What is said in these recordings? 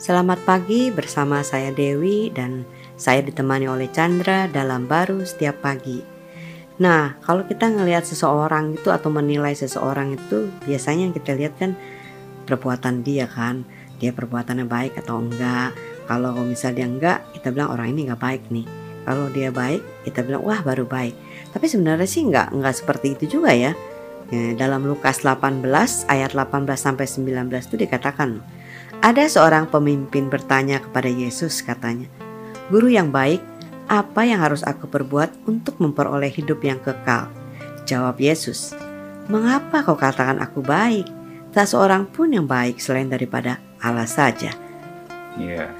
Selamat pagi bersama saya Dewi dan saya ditemani oleh Chandra dalam baru setiap pagi. Nah, kalau kita ngelihat seseorang itu atau menilai seseorang itu biasanya yang kita lihat kan perbuatan dia kan, dia perbuatannya baik atau enggak. Kalau misalnya dia enggak, kita bilang orang ini enggak baik nih. Kalau dia baik, kita bilang wah baru baik. Tapi sebenarnya sih enggak enggak seperti itu juga ya. ya dalam Lukas 18 ayat 18 sampai 19 itu dikatakan ada seorang pemimpin bertanya kepada Yesus katanya, Guru yang baik, apa yang harus aku perbuat untuk memperoleh hidup yang kekal? Jawab Yesus, Mengapa kau katakan aku baik? Tak seorang pun yang baik selain daripada Allah saja. Iya.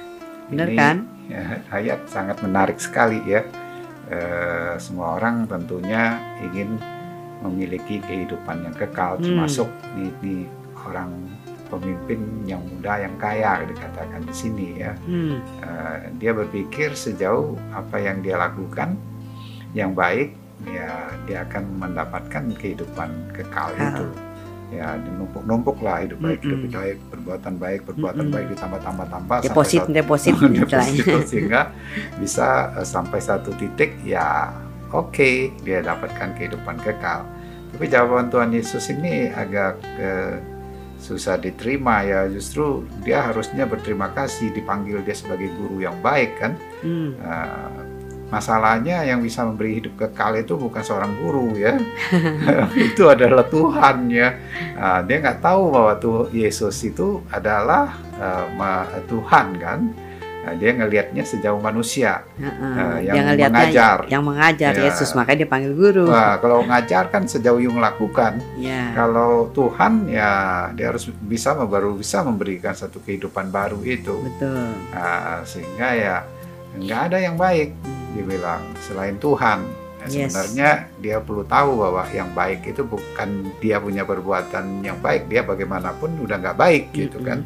Benar Ini, kan? ya, ayat sangat menarik sekali ya. E, semua orang tentunya ingin memiliki kehidupan yang kekal, Hmm. termasuk di, di orang pemimpin yang muda yang kaya dikatakan di sini ya. Hmm, Eh, dia berpikir sejauh apa yang dia lakukan yang baik ya dia akan mendapatkan kehidupan kekal Kekal. itu ya numpuk-numpuk lah hidup baik hidup Mm-mm. baik perbuatan baik perbuatan Mm-mm. baik ditambah-tambah-tambah sampai deposit satu- deposit deposit sehingga bisa eh, sampai satu titik ya oke dia dapatkan kehidupan kekal tapi jawaban Tuhan Yesus ini agak eh, susah diterima ya justru dia harusnya berterima kasih dipanggil dia sebagai guru yang baik kan? Hmm, Nah, masalahnya yang bisa memberi hidup kekal itu bukan seorang guru ya. Itu adalah Tuhan ya. Nah, dia nggak tahu bahwa tuh Yesus itu adalah ma- Tuhan kan Nah, dia ngelihatnya sejauh manusia heeh. yang Yang ngeliatnya mengajar. yang mengajar Ya. Yesus makanya dipanggil guru. Wah, kalau ngajar kan sejauh yang lakukan Ya. kalau Tuhan ya dia harus bisa baru bisa memberikan satu kehidupan baru itu Betul. Nah, sehingga ya nggak ada yang baik dibilang selain Tuhan. Nah, Yes. Sebenarnya dia perlu tahu bahwa yang baik itu bukan dia punya perbuatan yang baik, dia bagaimanapun udah nggak baik gitu Mm-mm. kan.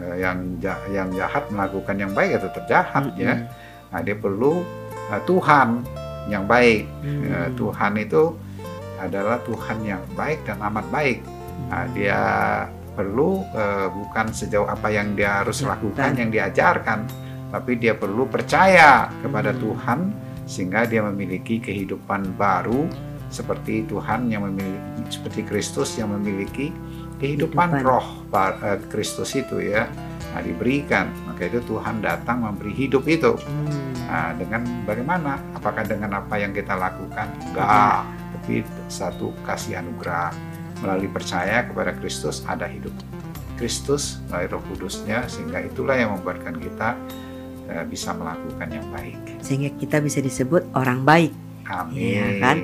Eh, Yang ja- yang jahat melakukan yang baik itu terjahat ya. Mm-mm. Nah, dia perlu eh, Tuhan yang baik. Hmm. Eh, Tuhan itu adalah Tuhan yang baik dan amat baik. Nah, dia perlu eh, bukan sejauh apa yang dia harus lakukan, Lakukan. yang diajarkan, tapi dia perlu percaya kepada Hmm. Tuhan sehingga dia memiliki kehidupan baru seperti Tuhan yang memiliki seperti Kristus yang memiliki kehidupan Kehidupan. roh eh, Kristus itu ya. Nah, diberikan. Maka itu Tuhan datang memberi hidup itu. Hmm. Nah, dengan bagaimana? Apakah dengan apa yang kita lakukan? Enggak, tapi satu kasih anugerah melalui percaya kepada Kristus ada hidup Kristus melalui Roh Kudusnya sehingga itulah yang membuatkan kita eh, bisa melakukan yang baik. Sehingga kita bisa disebut orang baik. Amin. Iya kan?